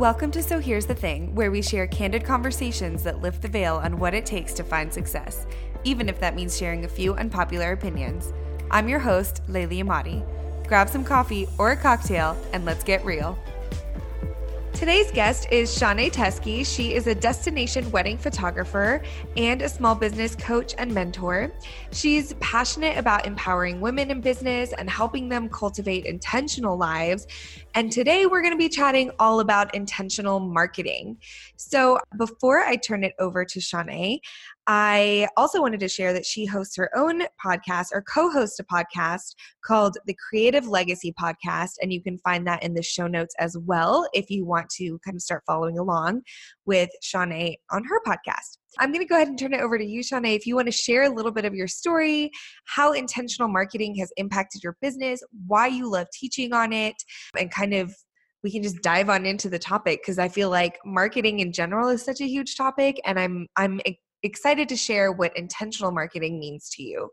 Welcome to So Here's the Thing, where we share candid conversations that lift the veil on what it takes to find success, even if that means sharing a few unpopular opinions. I'm your host, Layli Amati. Grab some coffee or a cocktail and let's get real. Today's guest is Shaunae Teske. She is a destination wedding photographer and a small business coach and mentor. She's passionate about empowering women in business and helping them cultivate intentional lives. And today we're going to be chatting all about intentional marketing. So before I turn it over to Shaunae, I also wanted to share that she hosts her own podcast or co hosts a podcast called the Creative Legacy Podcast. And you can find that in the show notes as well if you want to kind of start following along with Shaunae on her podcast. I'm going to go ahead and turn it over to you, Shaunae. If you want to share a little bit of your story, how intentional marketing has impacted your business, why you love teaching on it, and kind of we can just dive on into the topic because I feel like marketing in general is such a huge topic and I'm I'm excited to share what intentional marketing means to you.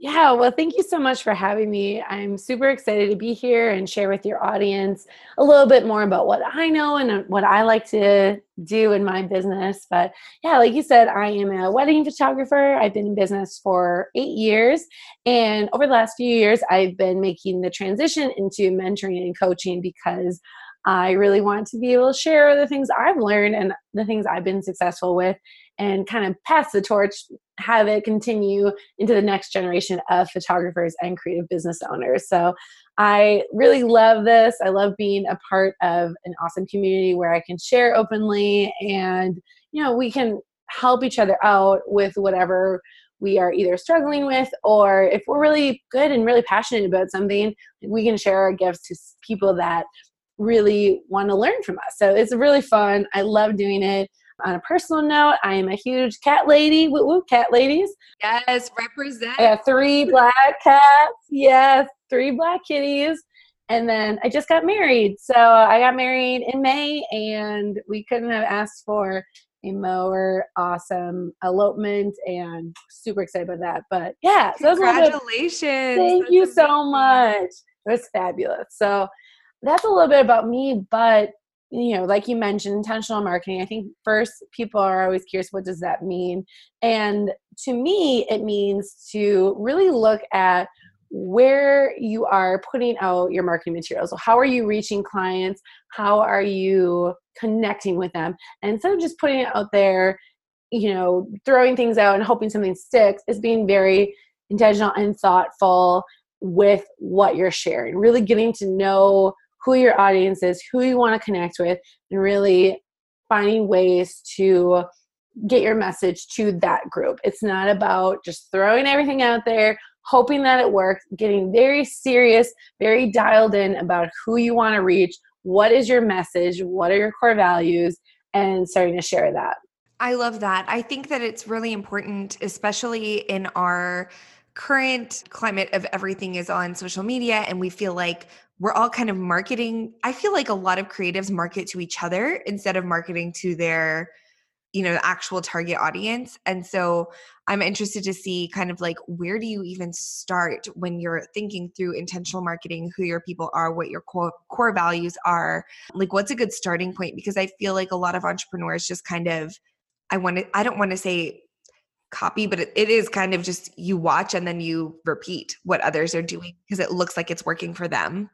Yeah, well, thank you so much for having me. I'm super excited to be here and share with your audience a little bit more about what I know and uh, what I like to do in my business. But yeah, like you said, I am a wedding photographer. I've been in business for eight years. And over the last few years, I've been making the transition into mentoring and coaching because I really want to be able to share the things I've learned and the things I've been successful with and kind of pass the torch, have it continue into the next generation of photographers and creative business owners. So I really love this. I love being a part of an awesome community where I can share openly and, you know, we can help each other out with whatever we are either struggling with or if we're really good and really passionate about something we can share our gifts to people that really want to learn from us so it's really fun i love doing it on a personal note, I am a huge cat lady. Woo woo, cat ladies. Yes, represent. I got three black cats. Yes, three black kitties. And then I just got married. So I got married in May, and we couldn't have asked for a more awesome elopement and super excited about that. But yeah, so congratulations. Thank that's you amazing. so much. It was fabulous. So that's a little bit about me, but you know like you mentioned intentional marketing i think first people are always curious what does that mean? And to me it means to really look at where you are putting out your marketing materials. So how are you reaching clients? How are you connecting with them? And instead of just putting it out there you know throwing things out and hoping something sticks is being very intentional and thoughtful with what you're sharing really getting to know who your audience is, who you want to connect with, and really finding ways to get your message to that group. It's not about just throwing everything out there, hoping that it works, getting very serious, very dialed in about who you want to reach, what is your message, what are your core values, and starting to share that. I love that. I think that it's really important, especially in our current climate of everything is on social media and we feel like we're all kind of marketing i feel like a lot of creatives market to each other instead of marketing to their you know actual target audience and so i'm interested to see kind of like where do you even start when you're thinking through intentional marketing who your people are what your core, core values are? Like what's a good starting point? Because i feel like a lot of entrepreneurs just kind of i want to i don't want to say copy but it, it is kind of just you watch and then you repeat what others are doing because it looks like it's working for them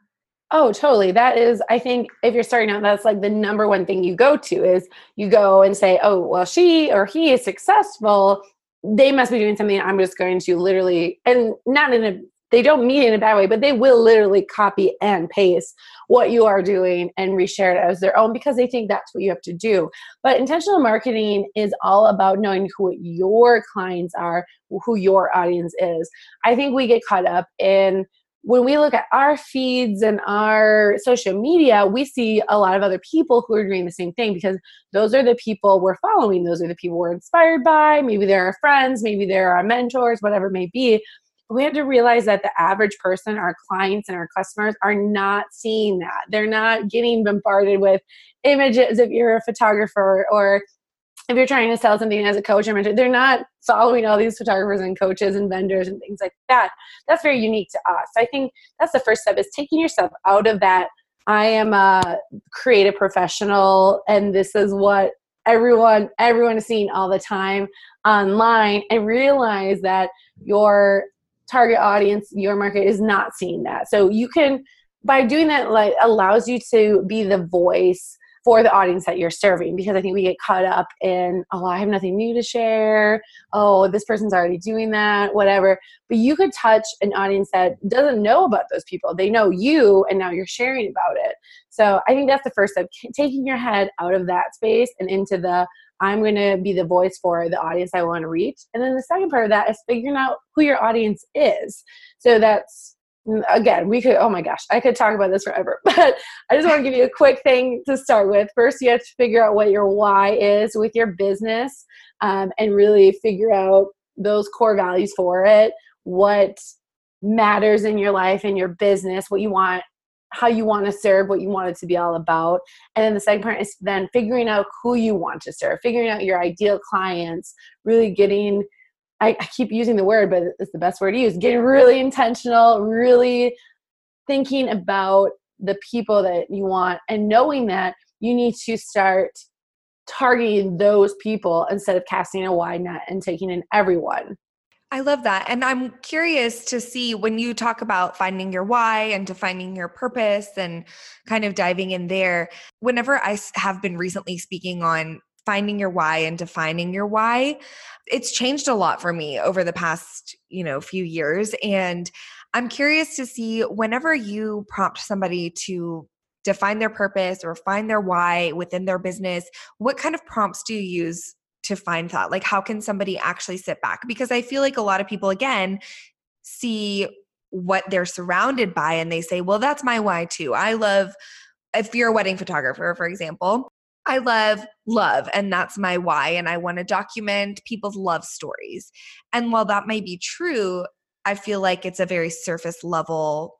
Oh, totally. That is, I think, if you're starting out, that's like the number one thing you go to is you go and say, oh, well, she or he is successful. They must be doing something. I'm just going to literally, and not in a, they don't mean it in a bad way, but they will literally copy and paste what you are doing and reshare it as their own because they think that's what you have to do. But intentional marketing is all about knowing who your clients are, who your audience is. I think we get caught up in, when we look at our feeds and our social media, we see a lot of other people who are doing the same thing because those are the people we're following. Those are the people we're inspired by. Maybe they're our friends, maybe they're our mentors, whatever it may be. We have to realize that the average person, our clients and our customers, are not seeing that. They're not getting bombarded with images if you're a photographer or if you're trying to sell something as a coach or mentor, they're not following all these photographers and coaches and vendors and things like that. That's very unique to us. I think that's the first step is taking yourself out of that I am a creative professional, and this is what everyone everyone is seeing all the time online and realize that your target audience your market is not seeing that so you can by doing that like allows you to be the voice for the audience that you're serving because I think we get caught up in, oh, I have nothing new to share. Oh, this person's already doing that, whatever. But you could touch an audience that doesn't know about those people. They know you, and now you're sharing about it. So I think that's the first step taking your head out of that space and into the, I'm going to be the voice for the audience I want to reach. And then the second part of that is figuring out who your audience is. So that's again we could oh my gosh i could talk about this forever but i just want to give you a quick thing to start with. First you have to figure out what your why is with your business um, and really figure out those core values for it what matters in your life and your business what you want how you want to serve what you want it to be all about. And then the second part is then figuring out who you want to serve figuring out your ideal clients really getting I, I keep using the word, but it's the best word to use. Getting really intentional, really thinking about the people that you want and knowing that you need to start targeting those people instead of casting a wide net and taking in everyone. I love that. And I'm curious to see when you talk about finding your why and defining your purpose and kind of diving in there. Whenever I have been recently speaking on finding your why and defining your why it's changed a lot for me over the past you know few years and i'm curious to see whenever you prompt somebody to define their purpose or find their why within their business what kind of prompts do you use to find that? Like how can somebody actually sit back? Because i feel like a lot of people again see what they're surrounded by and they say well that's my why too. I love if you're a wedding photographer for example I love love, and that's my why. And I want to document people's love stories. And while that may be true, I feel like it's a very surface level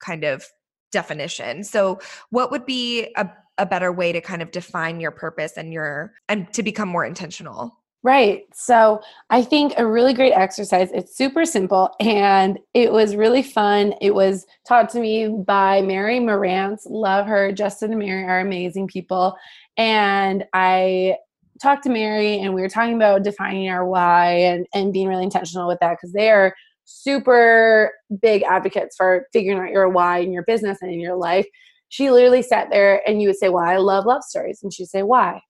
kind of definition. So, what would be a, a better way to kind of define your purpose and your and to become more intentional? Right. So I think a really great exercise, it's super simple and it was really fun. It was taught to me by Mary Marantz. Love her. Justin and Mary are amazing people. And I talked to Mary and we were talking about defining our why and, and being really intentional with that because they are super big advocates for figuring out your why in your business and in your life. She literally sat there and you would say, Well, I love love stories. And she'd say, Why?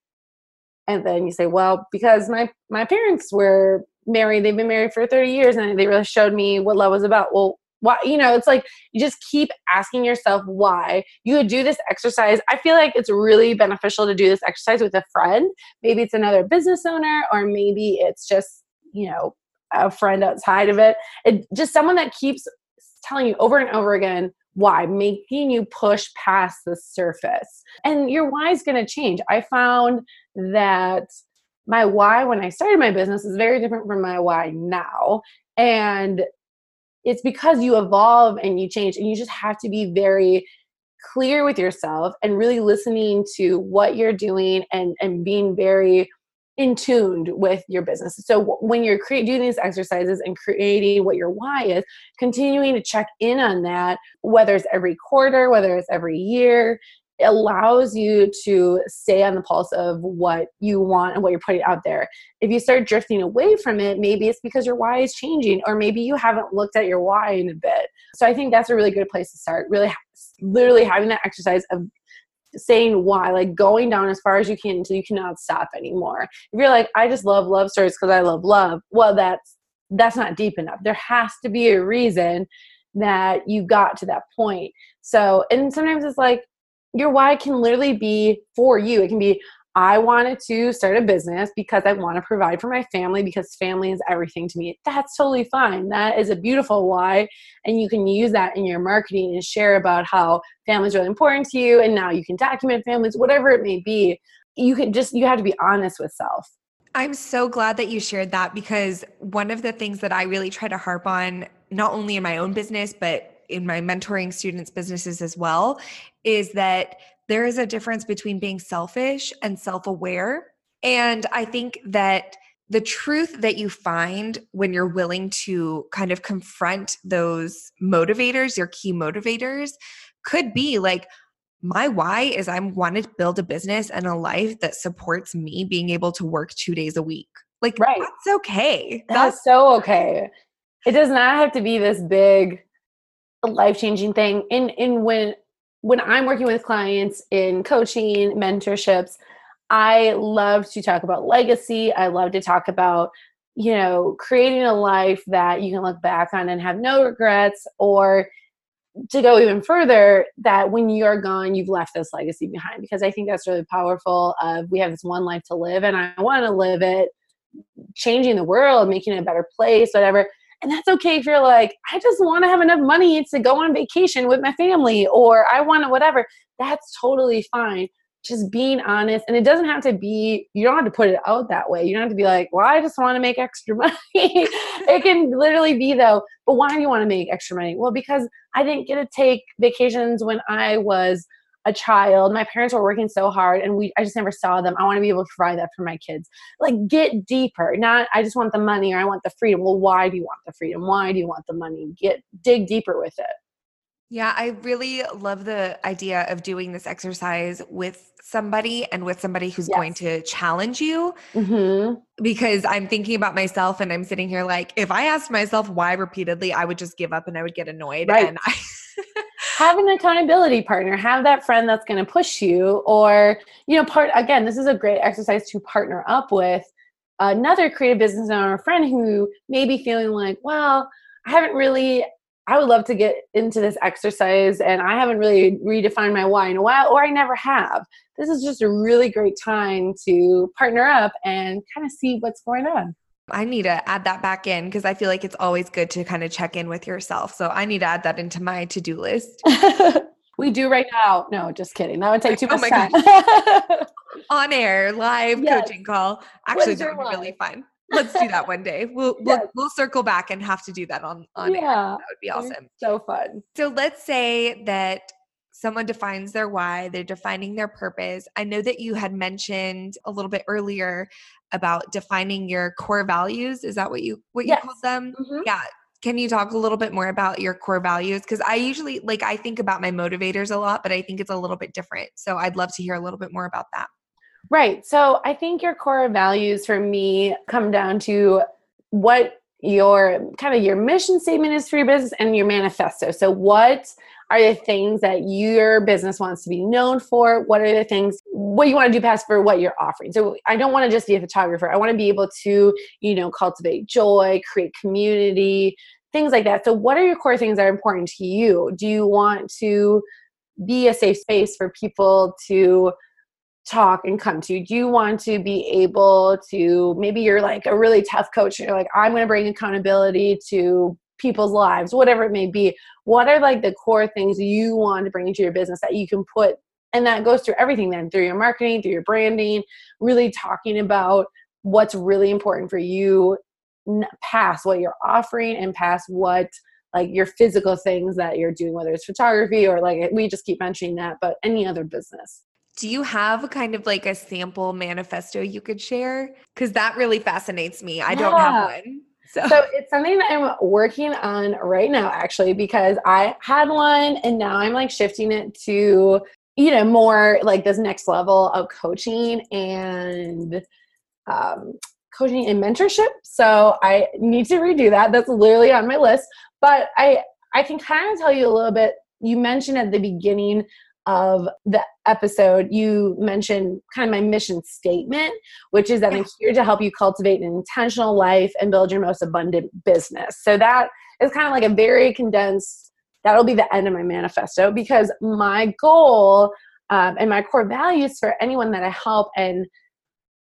And then you say well because my my parents were married they've been married for 30 years and they really showed me what love was about. Well why you know it's like you just keep asking yourself why. You would do this exercise. I feel like it's really beneficial to do this exercise with a friend. Maybe it's another business owner or maybe it's just you know a friend outside of it. It just someone that keeps telling you over and over again why, making you push past the surface. And your why is going to change. I found that my why when I started my business is very different from my why now. And it's because you evolve and you change, and you just have to be very clear with yourself and really listening to what you're doing and and being very in tuned with your business. So when you're doing these exercises and creating what your why is, continuing to check in on that, whether it's every quarter, whether it's every year, allows you to stay on the pulse of what you want and what you're putting out there. If you start drifting away from it, maybe it's because your why is changing, or maybe you haven't looked at your why in a bit. So I think that's a really good place to start. Really, literally having that exercise of saying why, like going down as far as you can until you cannot stop anymore. If you're like, I just love love stories because I love love, well, that's that's not deep enough. There has to be a reason that you got to that point. So, and sometimes it's like your why can literally be for you. It can be I wanted to start a business because I want to provide for my family because family is everything to me. That's totally fine. That is a beautiful why. And you can use that in your marketing and share about how family is really important to you. And now you can document families, whatever it may be. You can just, you have to be honest with self. I'm so glad that you shared that because one of the things that I really try to harp on, not only in my own business, but in my mentoring students' businesses as well, is that there is a difference between being selfish and self aware. And I think that the truth that you find when you're willing to kind of confront those motivators, your key motivators, could be like my why is I want to build a business and a life that supports me being able to work two days a week. Like, right. that's okay. That's, that's so okay. It does not have to be this big life changing thing. And, and when, when I'm working with clients in coaching, mentorships, I love to talk about legacy. I love to talk about, you know, creating a life that you can look back on and have no regrets or to go even further that when you're gone you've left this legacy behind because i think that's really powerful uh, we have this one life to live and i want to live it changing the world making it a better place whatever and that's okay if you're like i just want to have enough money to go on vacation with my family or i want to whatever that's totally fine. Just being honest and it doesn't have to be you don't have to put it out that way. You don't have to be like well i just want to make extra money. It can literally be though but why do you want to make extra money? Well because i didn't get to take vacations when i was a child my parents were working so hard and we i just never saw them i want to be able to provide that for my kids like get deeper not i just want the money or i want the freedom well why do you want the freedom why do you want the money get dig deeper with it yeah, I really love the idea of doing this exercise with somebody and with somebody who's yes. going to challenge you. Mm-hmm. Because I'm thinking about myself and I'm sitting here like, if I asked myself why repeatedly, I would just give up and I would get annoyed. Right. And I have an accountability partner, have that friend that's going to push you, or, you know, part again, this is a great exercise to partner up with another creative business owner or friend who may be feeling like, well, I haven't really I would love to get into this exercise and I haven't really redefined my why in a while, or I never have. This is just a really great time to partner up and kind of see what's going on. I need to add that back in because I feel like it's always good to kind of check in with yourself. So I need to add that into my to do list. we do right now. No, just kidding. That would take too oh much time. On air, live yes. coaching call. Actually, that would be really fun. Let's do that one day. We'll yes. we'll, we'll circle back and have to do that on on yeah, air. That would be awesome. So fun. So let's say that someone defines their why, they're defining their purpose. I know that you had mentioned a little bit earlier about defining your core values. Is that what you what you call them? Mm-hmm. Yeah. Can you talk a little bit more about your core values? Because I usually like I think about my motivators a lot, but I think it's a little bit different. So I'd love to hear a little bit more about that. Right. So I think your core values for me come down to what your kind of your mission statement is for your business and your manifesto. So what are the things that your business wants to be known for? What are the things what you want to do past for what you're offering? So I don't want to just be a photographer. I want to be able to, you know, cultivate joy, create community, things like that. So what are your core things that are important to you? Do you want to be a safe space for people to talk and come to? Do you want to be able to maybe you're like a really tough coach and you're like, I'm going to bring accountability to people's lives, whatever it may be. What are like the core things you want to bring into your business that you can put? And that goes through everything then through your marketing, through your branding, really talking about what's really important for you past what you're offering and past what like your physical things that you're doing, whether it's photography or like we just keep mentioning that, but any other business do you have kind of like a sample manifesto you could share? Because that really fascinates me. I yeah. don't have one. So. so it's something that I'm working on right now, actually, because I had one and now I'm like shifting it to, you know, more like this next level of coaching and um, coaching and mentorship. So I need to redo that. That's literally on my list. But I I can kind of tell you a little bit. You mentioned at the beginning of the episode, you mentioned kind of my mission statement, which is that yeah. I'm here to help you cultivate an intentional life and build your most abundant business. So that is kind of like a very condensed, that'll be the end of my manifesto because my goal um, and my core values for anyone that I help and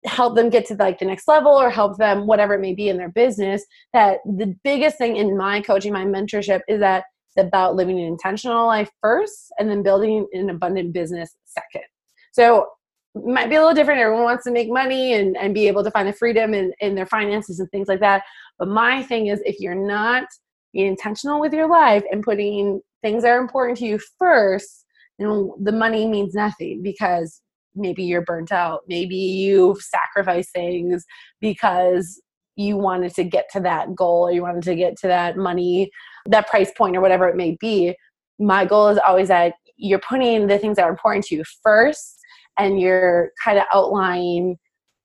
help them get to like the next level or help them whatever it may be in their business that the biggest thing in my coaching my mentorship is that about living an intentional life first and then building an abundant business second. So might be a little different. Everyone wants to make money and, and be able to find the freedom in, in their finances and things like that. But my thing is if you're not being intentional with your life and putting things that are important to you first, then the money means nothing because maybe you're burnt out. Maybe you've sacrificed things because you wanted to get to that goal or you wanted to get to that money that price point or whatever it may be my goal is always that you're putting the things that are important to you first and you're kind of outlining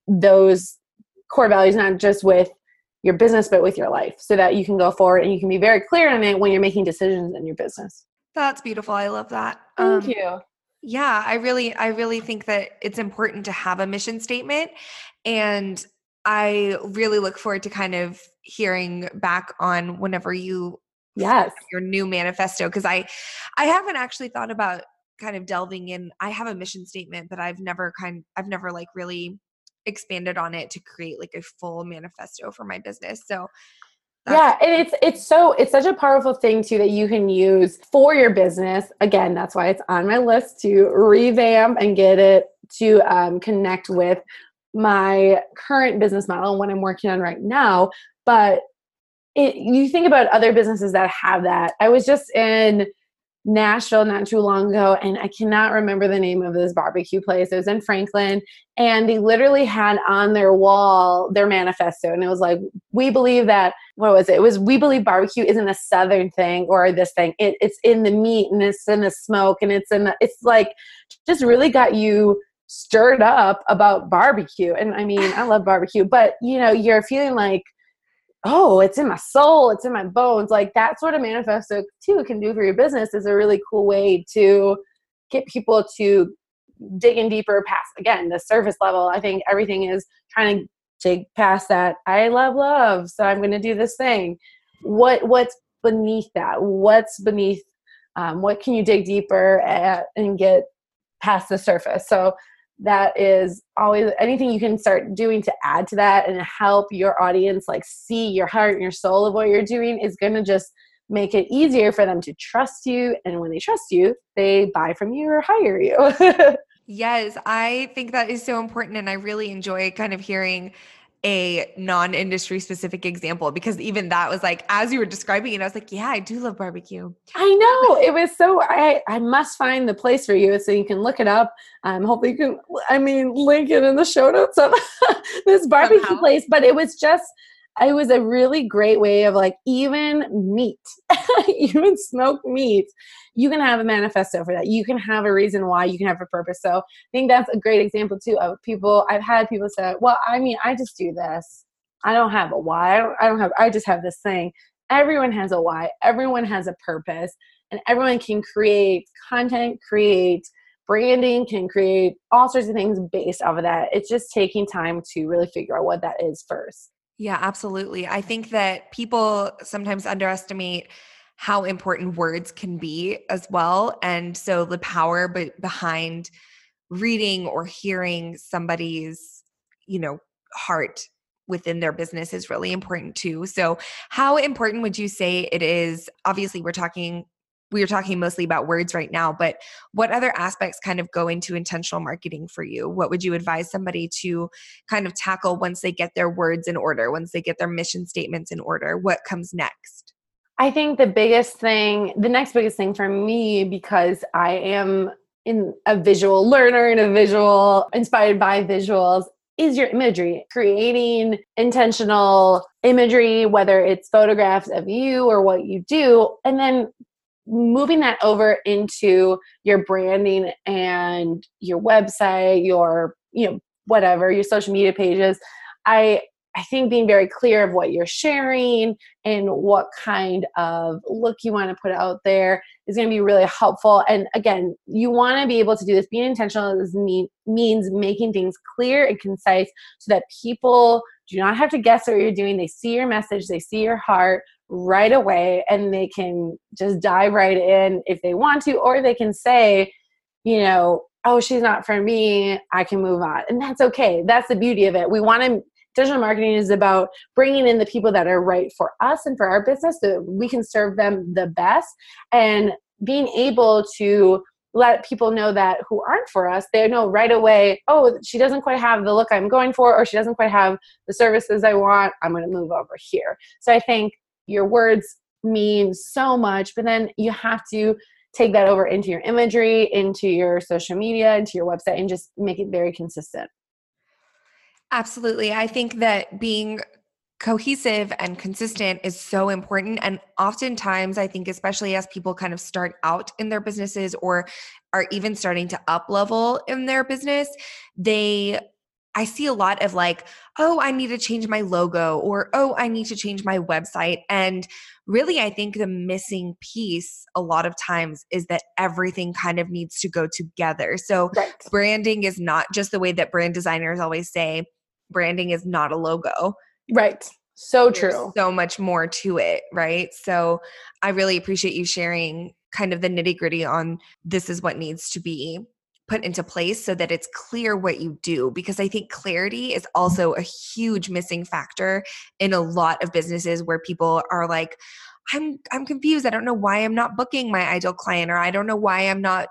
those core values not just with your business but with your life so that you can go forward and you can be very clear on it when you're making decisions in your business. That's beautiful. I love that. Thank um, you. yeah i really i really think that it's important to have a mission statement and i really look forward to kind of hearing back on whenever you yes. Your new manifesto because i i haven't actually thought about kind of delving in i have a mission statement but i've never kind i've never like really expanded on it to create like a full manifesto for my business so yeah and it's it's so it's such a powerful thing too that you can use for your business again that's why it's on my list to revamp and get it to um, connect with my current business model and what i'm working on right now but it, you think about other businesses that have that. I was just in Nashville not too long ago, and I cannot remember the name of this barbecue place. It was in Franklin, and they literally had on their wall their manifesto, and it was like, "We believe that." What was it? It was, "We believe barbecue isn't a Southern thing or this thing. It, it's in the meat, and it's in the smoke, and it's in the." It's like just really got you stirred up about barbecue. And I mean, I love barbecue, but you know, you're feeling like oh, it's in my soul, it's in my bones. Like that sort of manifesto too can do for your business is a really cool way to get people to dig in deeper past again the surface level. I think everything is trying to dig past that. I love love, so I'm going to do this thing. What what's beneath that? What's beneath? Um, what can you dig deeper at and get past the surface? So that is always anything you can start doing to add to that and help your audience like see your heart and your soul of what you're doing is going to just make it easier for them to trust you. And when they trust you they buy from you or hire you. Yes i think that is so important and i really enjoy kind of hearing a non-industry specific example because even that was like as you were describing it i was like yeah i do love barbecue i know it was so i i must find the place for you so you can look it up um hopefully you can i mean link it in the show notes of this barbecue Somehow. place but it was just it was a really great way of like even meat, even smoked meat. You can have a manifesto for that. You can have a reason why. You can have a purpose. So I think that's a great example too of people. I've had people say, "Well, I mean, I just do this. I don't have a why. I don't. I don't have. I just have this thing." Everyone has a why. Everyone has a purpose, and everyone can create content, create branding, can create all sorts of things based off of that. It's just taking time to really figure out what that is first. Yeah, absolutely. I think that people sometimes underestimate how important words can be as well. And so the power but behind reading or hearing somebody's, you know, heart within their business is really important too. So, how important would you say it is? Obviously, we're talking we are talking mostly about words right now, but what other aspects kind of go into intentional marketing for you? What would you advise somebody to kind of tackle once they get their words in order, once they get their mission statements in order? What comes next? I think the biggest thing, the next biggest thing for me, because I am in a visual learner and a visual inspired by visuals is your imagery creating intentional imagery whether it's photographs of you or what you do and then moving that over into your branding and your website your you know whatever your social media pages i i think being very clear of what you're sharing and what kind of look you want to put out there is going to be really helpful. And again you want to be able to do this. Being intentional is mean, means making things clear and concise so that people do not have to guess what you're doing. They see your message they see your heart right away and they can just dive right in if they want to or they can say you know oh she's not for me i can move on. And that's okay. That's the beauty of it. We want to digital marketing is about bringing in the people that are right for us and for our business so we can serve them the best. And being able to let people know that who aren't for us they know right away oh she doesn't quite have the look i'm going for or she doesn't quite have the services i want i'm going to move over here. So i think your words mean so much, but then you have to take that over into your imagery, into your social media, into your website, and just make it very consistent. Absolutely. I think that being cohesive and consistent is so important. And oftentimes, I think, especially as people kind of start out in their businesses or are even starting to up level in their business, they I see a lot of like, oh, I need to change my logo or oh, I need to change my website. And really, I think the missing piece a lot of times is that everything kind of needs to go together. So, right. branding is not just the way that brand designers always say branding is not a logo. Right. So There's true. So much more to it. Right. So, I really appreciate you sharing kind of the nitty gritty on this is what needs to be put into place so that it's clear what you do because i think clarity is also a huge missing factor in a lot of businesses where people are like i'm i'm confused. I don't know why i'm not booking my ideal client or i don't know why i'm not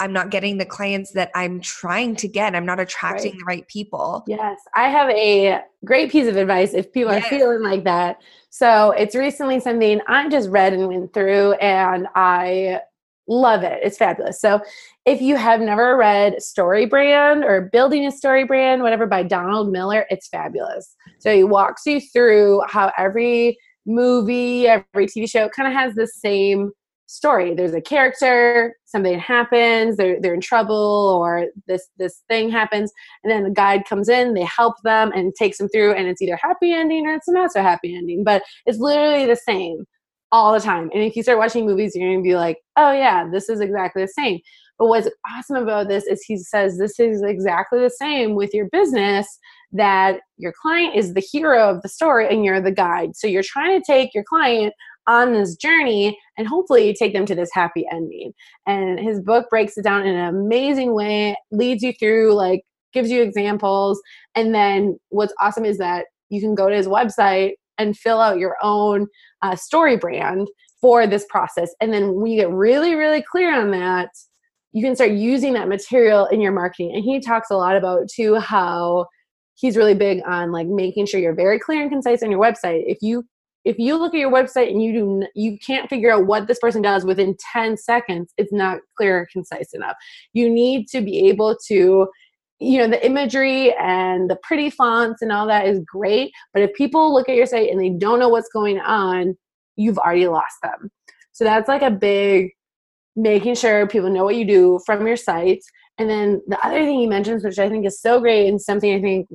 i'm not getting the clients that i'm trying to get. I'm not attracting right. the right people. Yes. I have a great piece of advice if people yes. are feeling like that. So it's recently something i just read and went through and i love it it's fabulous so if you have never read Story Brand or Building a Story Brand, whatever by Donald Miller, it's fabulous. So he walks you through how every movie, every TV show kind of has the same story. There's a character, something happens, they're, they're in trouble, or this this thing happens, and then the guide comes in, they help them and takes them through, and it's either happy ending or it's not so happy ending, but it's literally the same all the time. And if you start watching movies, you're gonna be like, oh yeah, this is exactly the same. But what's awesome about this is he says this is exactly the same with your business that your client is the hero of the story and you're the guide. So you're trying to take your client on this journey and hopefully take them to this happy ending. And his book breaks it down in an amazing way, leads you through, like, gives you examples. And then what's awesome is that you can go to his website and fill out your own uh, story brand for this process. And then when you get really, really clear on that, you can start using that material in your marketing. And he talks a lot about too how he's really big on like making sure you're very clear and concise on your website. If you if you look at your website and you do you can't figure out what this person does within 10 seconds, it's not clear or concise enough. You need to be able to you know the imagery and the pretty fonts and all that is great but if people look at your site and they don't know what's going on you've already lost them so that's like a big making sure people know what you do from your site. And then the other thing he mentions, which I think is so great and something I think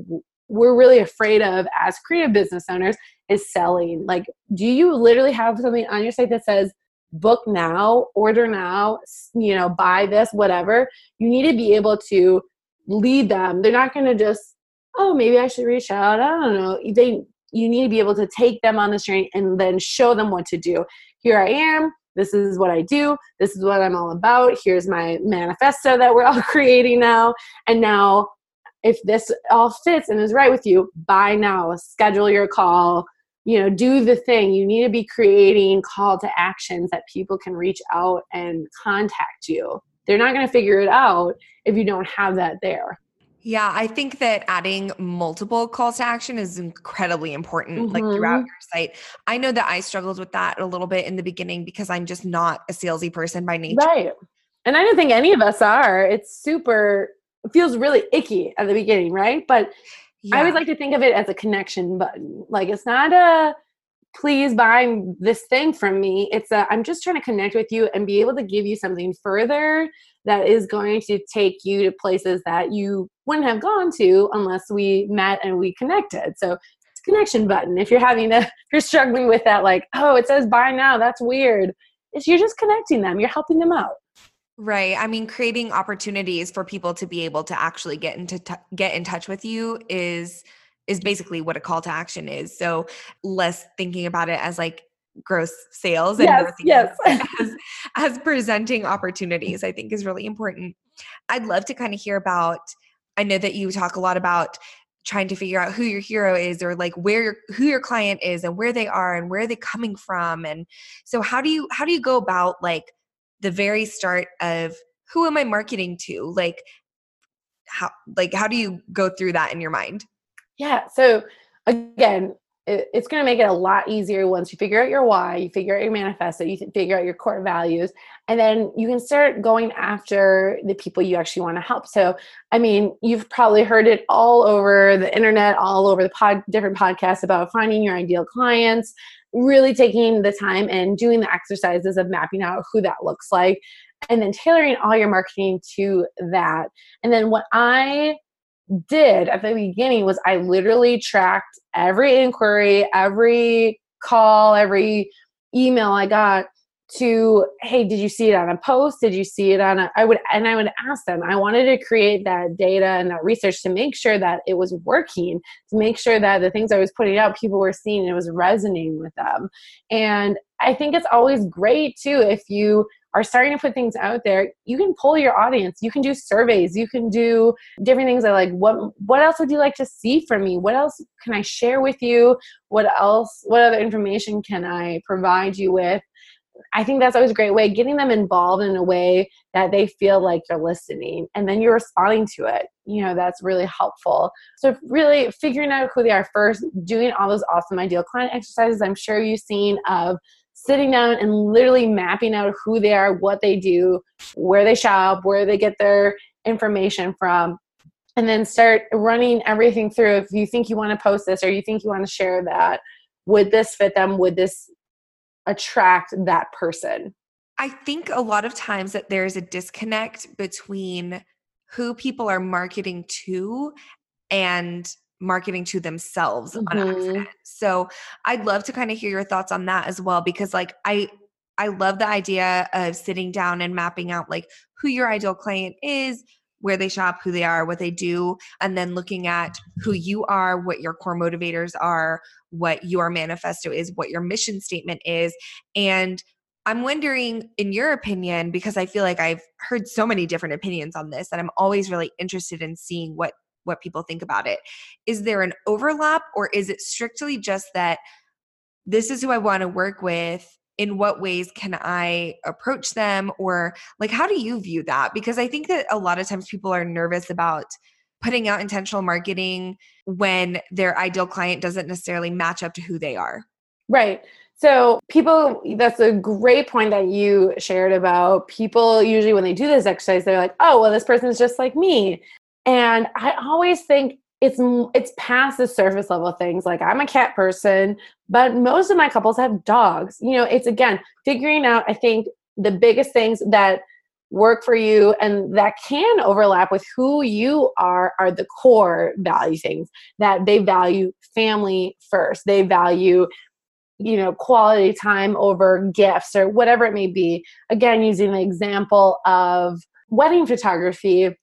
we're really afraid of as creative business owners, is selling. Like, do you literally have something on your site that says, book now, order now, you know, buy this, whatever? You need to be able to lead them. They're not going to just, oh, maybe I should reach out. I don't know. They, you need to be able to take them on this journey and then show them what to do. Here I am this is what I do. This is what I'm all about. Here's my manifesto that we're all creating now. And now, if this all fits and is right with you, buy now, schedule your call, you know, do the thing. You need to be creating call to actions that people can reach out and contact you. They're not going to figure it out if you don't have that there. Yeah, I think that adding multiple calls to action is incredibly important, mm-hmm. like throughout your site. I know that I struggled with that a little bit in the beginning because I'm just not a salesy person by nature. Right. And I don't think any of us are. It's super, it feels really icky at the beginning, right? But yeah. I always like to think of it as a connection button. Like it's not a, please buy this thing from me. It's a, I'm just trying to connect with you and be able to give you something further that is going to take you to places that you wouldn't have gone to unless we met and we connected. So it's connection button. If you're having a, if you're struggling with that, like, oh, it says buy now, that's weird. It's, you're just connecting them. You're helping them out. Right. I mean, creating opportunities for people to be able to actually get into t- get in touch with you is is basically what a call to action is. So less thinking about it as like gross sales and yes, yes. as, as presenting opportunities, I think is really important. I'd love to kind of hear about, I know that you talk a lot about trying to figure out who your hero is or like where your, who your client is and where they are and where they're coming from and so how do you how do you go about like the very start of who am i marketing to like how like how do you go through that in your mind yeah so again it, it's going to make it a lot easier once you figure out your why, you figure out your manifesto, you figure out your core values, and then you can start going after the people you actually want to help. So, I mean, you've probably heard it all over the internet, all over the pod, different podcasts about finding your ideal clients, really taking the time and doing the exercises of mapping out who that looks like, and then tailoring all your marketing to that. And then what I did at the beginning was I literally tracked every inquiry, every call, every email I got to hey did you see it on a post? Did you see it on a i would and i would ask them. I wanted to create that data and that research to make sure that it was working to make sure that the things i was putting out people were seeing and it was resonating with them. And i think it's always great too if you are starting to put things out there you can pull your audience you can do surveys you can do different things I like what what else would you like to see from me what else can i share with you what else what other information can i provide you with I think that's always a great way, getting them involved in a way that they feel like you're listening and then you're responding to it. You know, that's really helpful. So, really figuring out who they are first, doing all those awesome ideal client exercises, I'm sure you've seen of sitting down and literally mapping out who they are, what they do, where they shop, where they get their information from. And then start running everything through. If you think you want to post this or you think you want to share that, would this fit them? Would this attract that person. I think a lot of times that there's a disconnect between who people are marketing to and marketing to themselves mm-hmm. on accident. So I'd love to kind of hear your thoughts on that as well because like I I love the idea of sitting down and mapping out like who your ideal client is, where they shop, who they are, what they do, and then looking at who you are, what your core motivators are, what your manifesto is, what your mission statement is. And I'm wondering, in your opinion, because I feel like I've heard so many different opinions on this, and I'm always really interested in seeing what what people think about it. Is there an overlap, or is it strictly just that this is who I want to work with? in what ways can I approach them? Or like, how do you view that? Because I think that a lot of times people are nervous about putting out intentional marketing when their ideal client doesn't necessarily match up to who they are. Right. So, people, that's a great point that you shared about people usually when they do this exercise, they're like, oh, well, this person is just like me. And I always think it's it's past the surface level things like i'm a cat person but most of my couples have dogs. You know it's again figuring out i think the biggest things that work for you and that can overlap with who you are are the core value things that they value family first. They value you know quality time over gifts or whatever it may be. Again using the example of wedding photography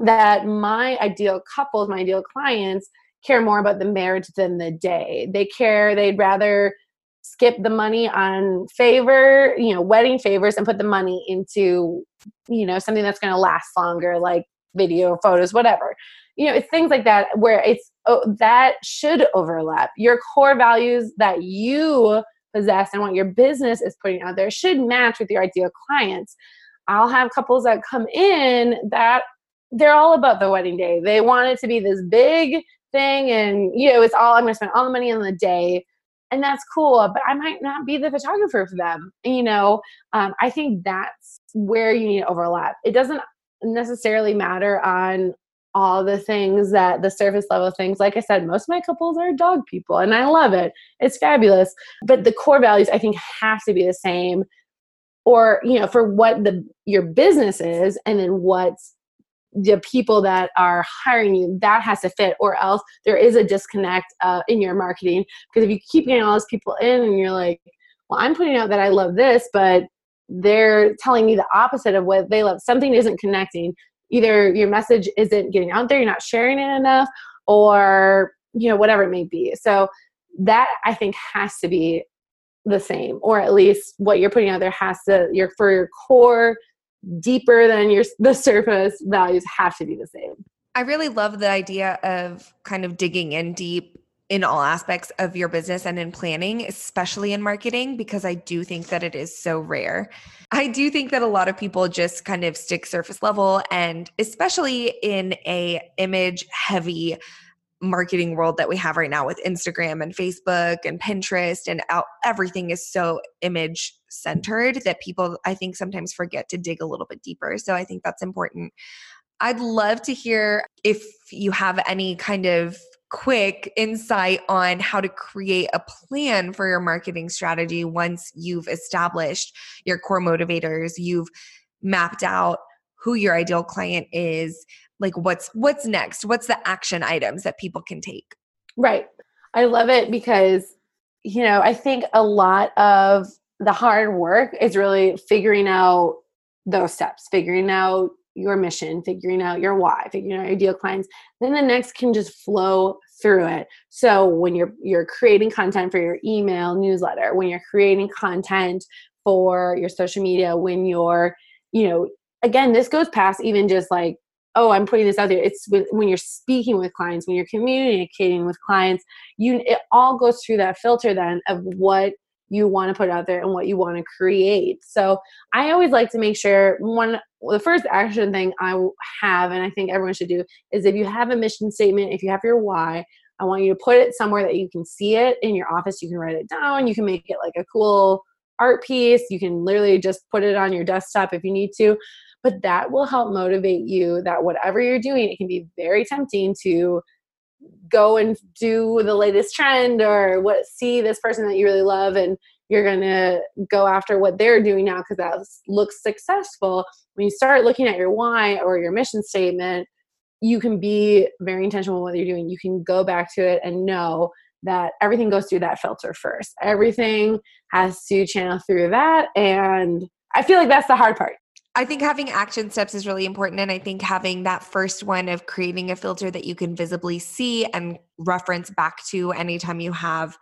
that my ideal couples, my ideal clients care more about the marriage than the day. They care, they'd rather skip the money on favor, you know, wedding favors and put the money into, you know, something that's going to last longer like video, photos, whatever. You know, it's things like that where it's oh, that should overlap. Your core values that you possess and what your business is putting out there should match with your ideal clients. I'll have couples that come in that they're all about the wedding day. They want it to be this big thing, and you know, it's all I'm going to spend all the money on the day, and that's cool. But I might not be the photographer for them. You know, um, I think that's where you need to overlap. It doesn't necessarily matter on all the things that the surface level things like i said most of my couples are dog people and i love it it's fabulous but the core values i think have to be the same or you know for what the your business is and then what's the people that are hiring you that has to fit or else there is a disconnect uh, in your marketing. Because if you keep getting all those people in and you're like well i'm putting out that i love this but they're telling me the opposite of what they love. Something isn't connecting. Either your message isn't getting out there you're not sharing it enough or you know whatever it may be. So that i think has to be the same or at least what you're putting out there has to your for your core deeper than your the surface values have to be the same. I really love the idea of kind of digging in deep in all aspects of your business and in planning, especially in marketing, because I do think that it is so rare. I do think that a lot of people just kind of stick surface level and especially in a image heavy marketing world that we have right now with Instagram and Facebook and Pinterest and out, everything is so image centered that people I think sometimes forget to dig a little bit deeper. So I think that's important. I'd love to hear if you have any kind of quick insight on how to create a plan for your marketing strategy once you've established your core motivators, you've mapped out who your ideal client is, like what's what's next? What's the action items that people can take? Right. I love it because you know, I think a lot of the hard work is really figuring out those steps, figuring out your mission, figuring out your why, figuring out your ideal clients. Then the next can just flow through it. So when you're you're creating content for your email newsletter, when you're creating content for your social media, when you're, you know, again, this goes past even just like, oh, I'm putting this out there. It's when you're speaking with clients, when you're communicating with clients, you it all goes through that filter then of what you want to put out there and what you want to create. So I always like to make sure one the first action thing I have, and I think everyone should do, is if you have a mission statement, if you have your why, I want you to put it somewhere that you can see it in your office. You can write it down. You can make it like a cool art piece. You can literally just put it on your desktop if you need to. But that will help motivate you that whatever you're doing, it can be very tempting to go and do the latest trend or what see this person that you really love and you're going to go after what they're doing now because that looks successful. When you start looking at your why or your mission statement you can be very intentional with what you're doing. You can go back to it and know that everything goes through that filter first. Everything has to channel through that and i feel like that's the hard part I think having action steps is really important. And I think having that first one of creating a filter that you can visibly see and reference back to anytime you have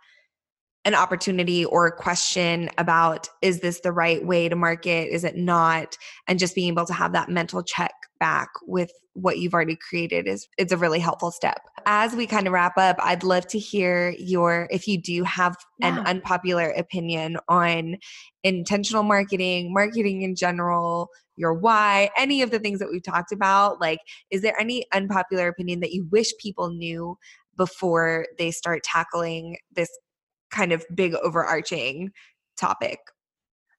an opportunity or a question about is this the right way to market is it not and just being able to have that mental check back with what you've already created is it's a really helpful step as we kind of wrap up i'd love to hear your if you do have yeah. an unpopular opinion on intentional marketing marketing in general your why any of the things that we've talked about like is there any unpopular opinion that you wish people knew before they start tackling this kind of big overarching topic.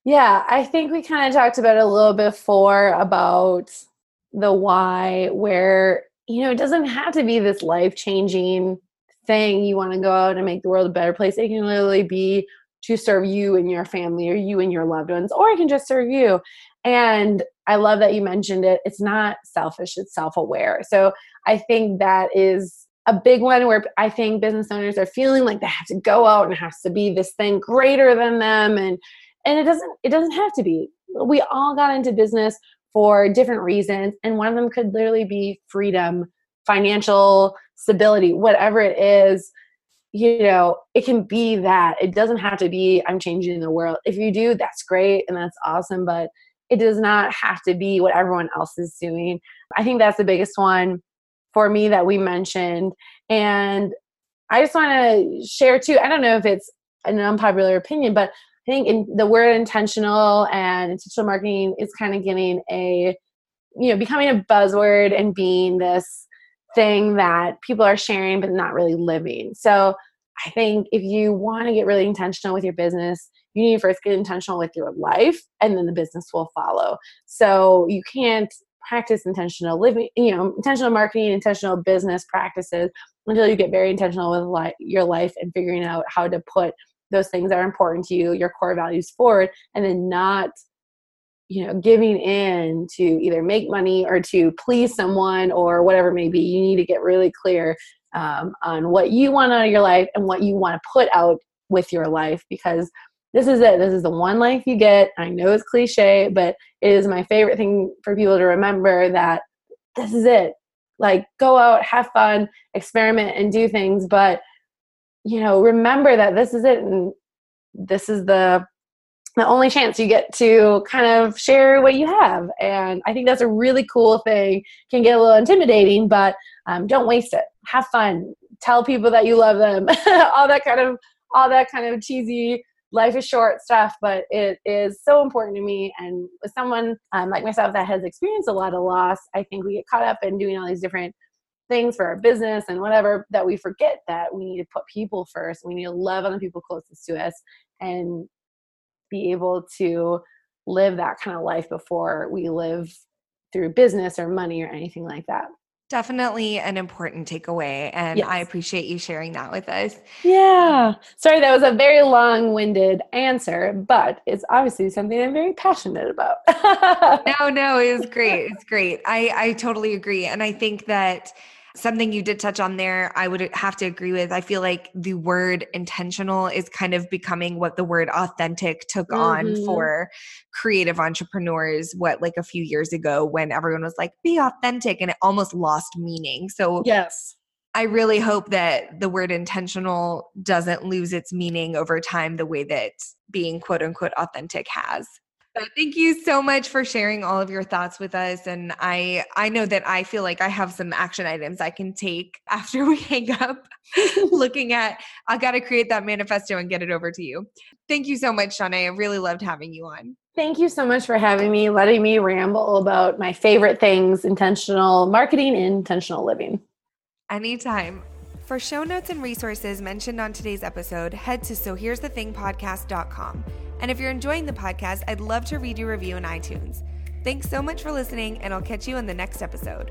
Yeah, I think we kind of talked about it a little before about the why, where, you know, it doesn't have to be this life changing thing you want to go out and make the world a better place. It can literally be to serve you and your family or you and your loved ones, or it can just serve you. And I love that you mentioned it. It's not selfish, it's self aware. So I think that is a big one where I think business owners are feeling like they have to go out and has to be this thing greater than them and and it doesn't it doesn't have to be. We all got into business for different reasons and one of them could literally be freedom, financial stability, whatever it is. You know, it can be that. It doesn't have to be I'm changing the world. If you do, that's great and that's awesome, but it does not have to be what everyone else is doing. I think that's the biggest one for me that we mentioned. And I just want to share too. I don't know if it's an unpopular opinion, but I think in the word intentional and intentional marketing is kind of getting a, you know, becoming a buzzword and being this thing that people are sharing but not really living. So I think if you want to get really intentional with your business, you need to first get intentional with your life and then the business will follow. So you can't practice intentional living, you know, intentional marketing, intentional business practices until you get very intentional with li- your life and figuring out how to put those things that are important to you, your core values forward, and then not, you know, giving in to either make money or to please someone or whatever it may be. You need to get really clear um, on what you want out of your life and what you want to put out with your life because this is it. This is the one life you get. I know it's cliche, but it is my favorite thing for people to remember that this is it. Like, go out, have fun, experiment, and do things. But, you know, remember that this is it. And this is the the only chance you get to kind of share what you have. And I think that's a really cool thing. Can get a little intimidating, but um, don't waste it. Have fun. Tell people that you love them. all that kind of all that kind of cheesy life is short stuff, but it is so important to me. And with someone um, like myself that has experienced a lot of loss, I think we get caught up in doing all these different things for our business and whatever that we forget that we need to put people first. We need to love on the people closest to us and be able to live that kind of life before we live through business or money or anything like that. Definitely an important takeaway. And yes. I appreciate you sharing that with us. Yeah. Sorry, that was a very long winded answer, but it's obviously something I'm very passionate about. no, no, it was great. It's great. I, I totally agree. And I think that Something you did touch on there, I would have to agree with. I feel like the word intentional is kind of becoming what the word authentic took mm-hmm. on for creative entrepreneurs, what, like a few years ago when everyone was like, be authentic, and it almost lost meaning. So, yes. I really hope that the word intentional doesn't lose its meaning over time the way that being quote unquote authentic has. But thank you so much for sharing all of your thoughts with us. And I I know that I feel like I have some action items I can take after we hang up, looking at I gotta create that manifesto and get it over to you. Thank you so much, Shaunae. I really loved having you on. Thank you so much for having me, letting me ramble about my favorite things, intentional marketing and intentional living. Anytime. For show notes and resources mentioned on today's episode, head to sohere'sthethingpodcast.com. And if you're enjoying the podcast, I'd love to read your review in iTunes. Thanks so much for listening, and I'll catch you in the next episode.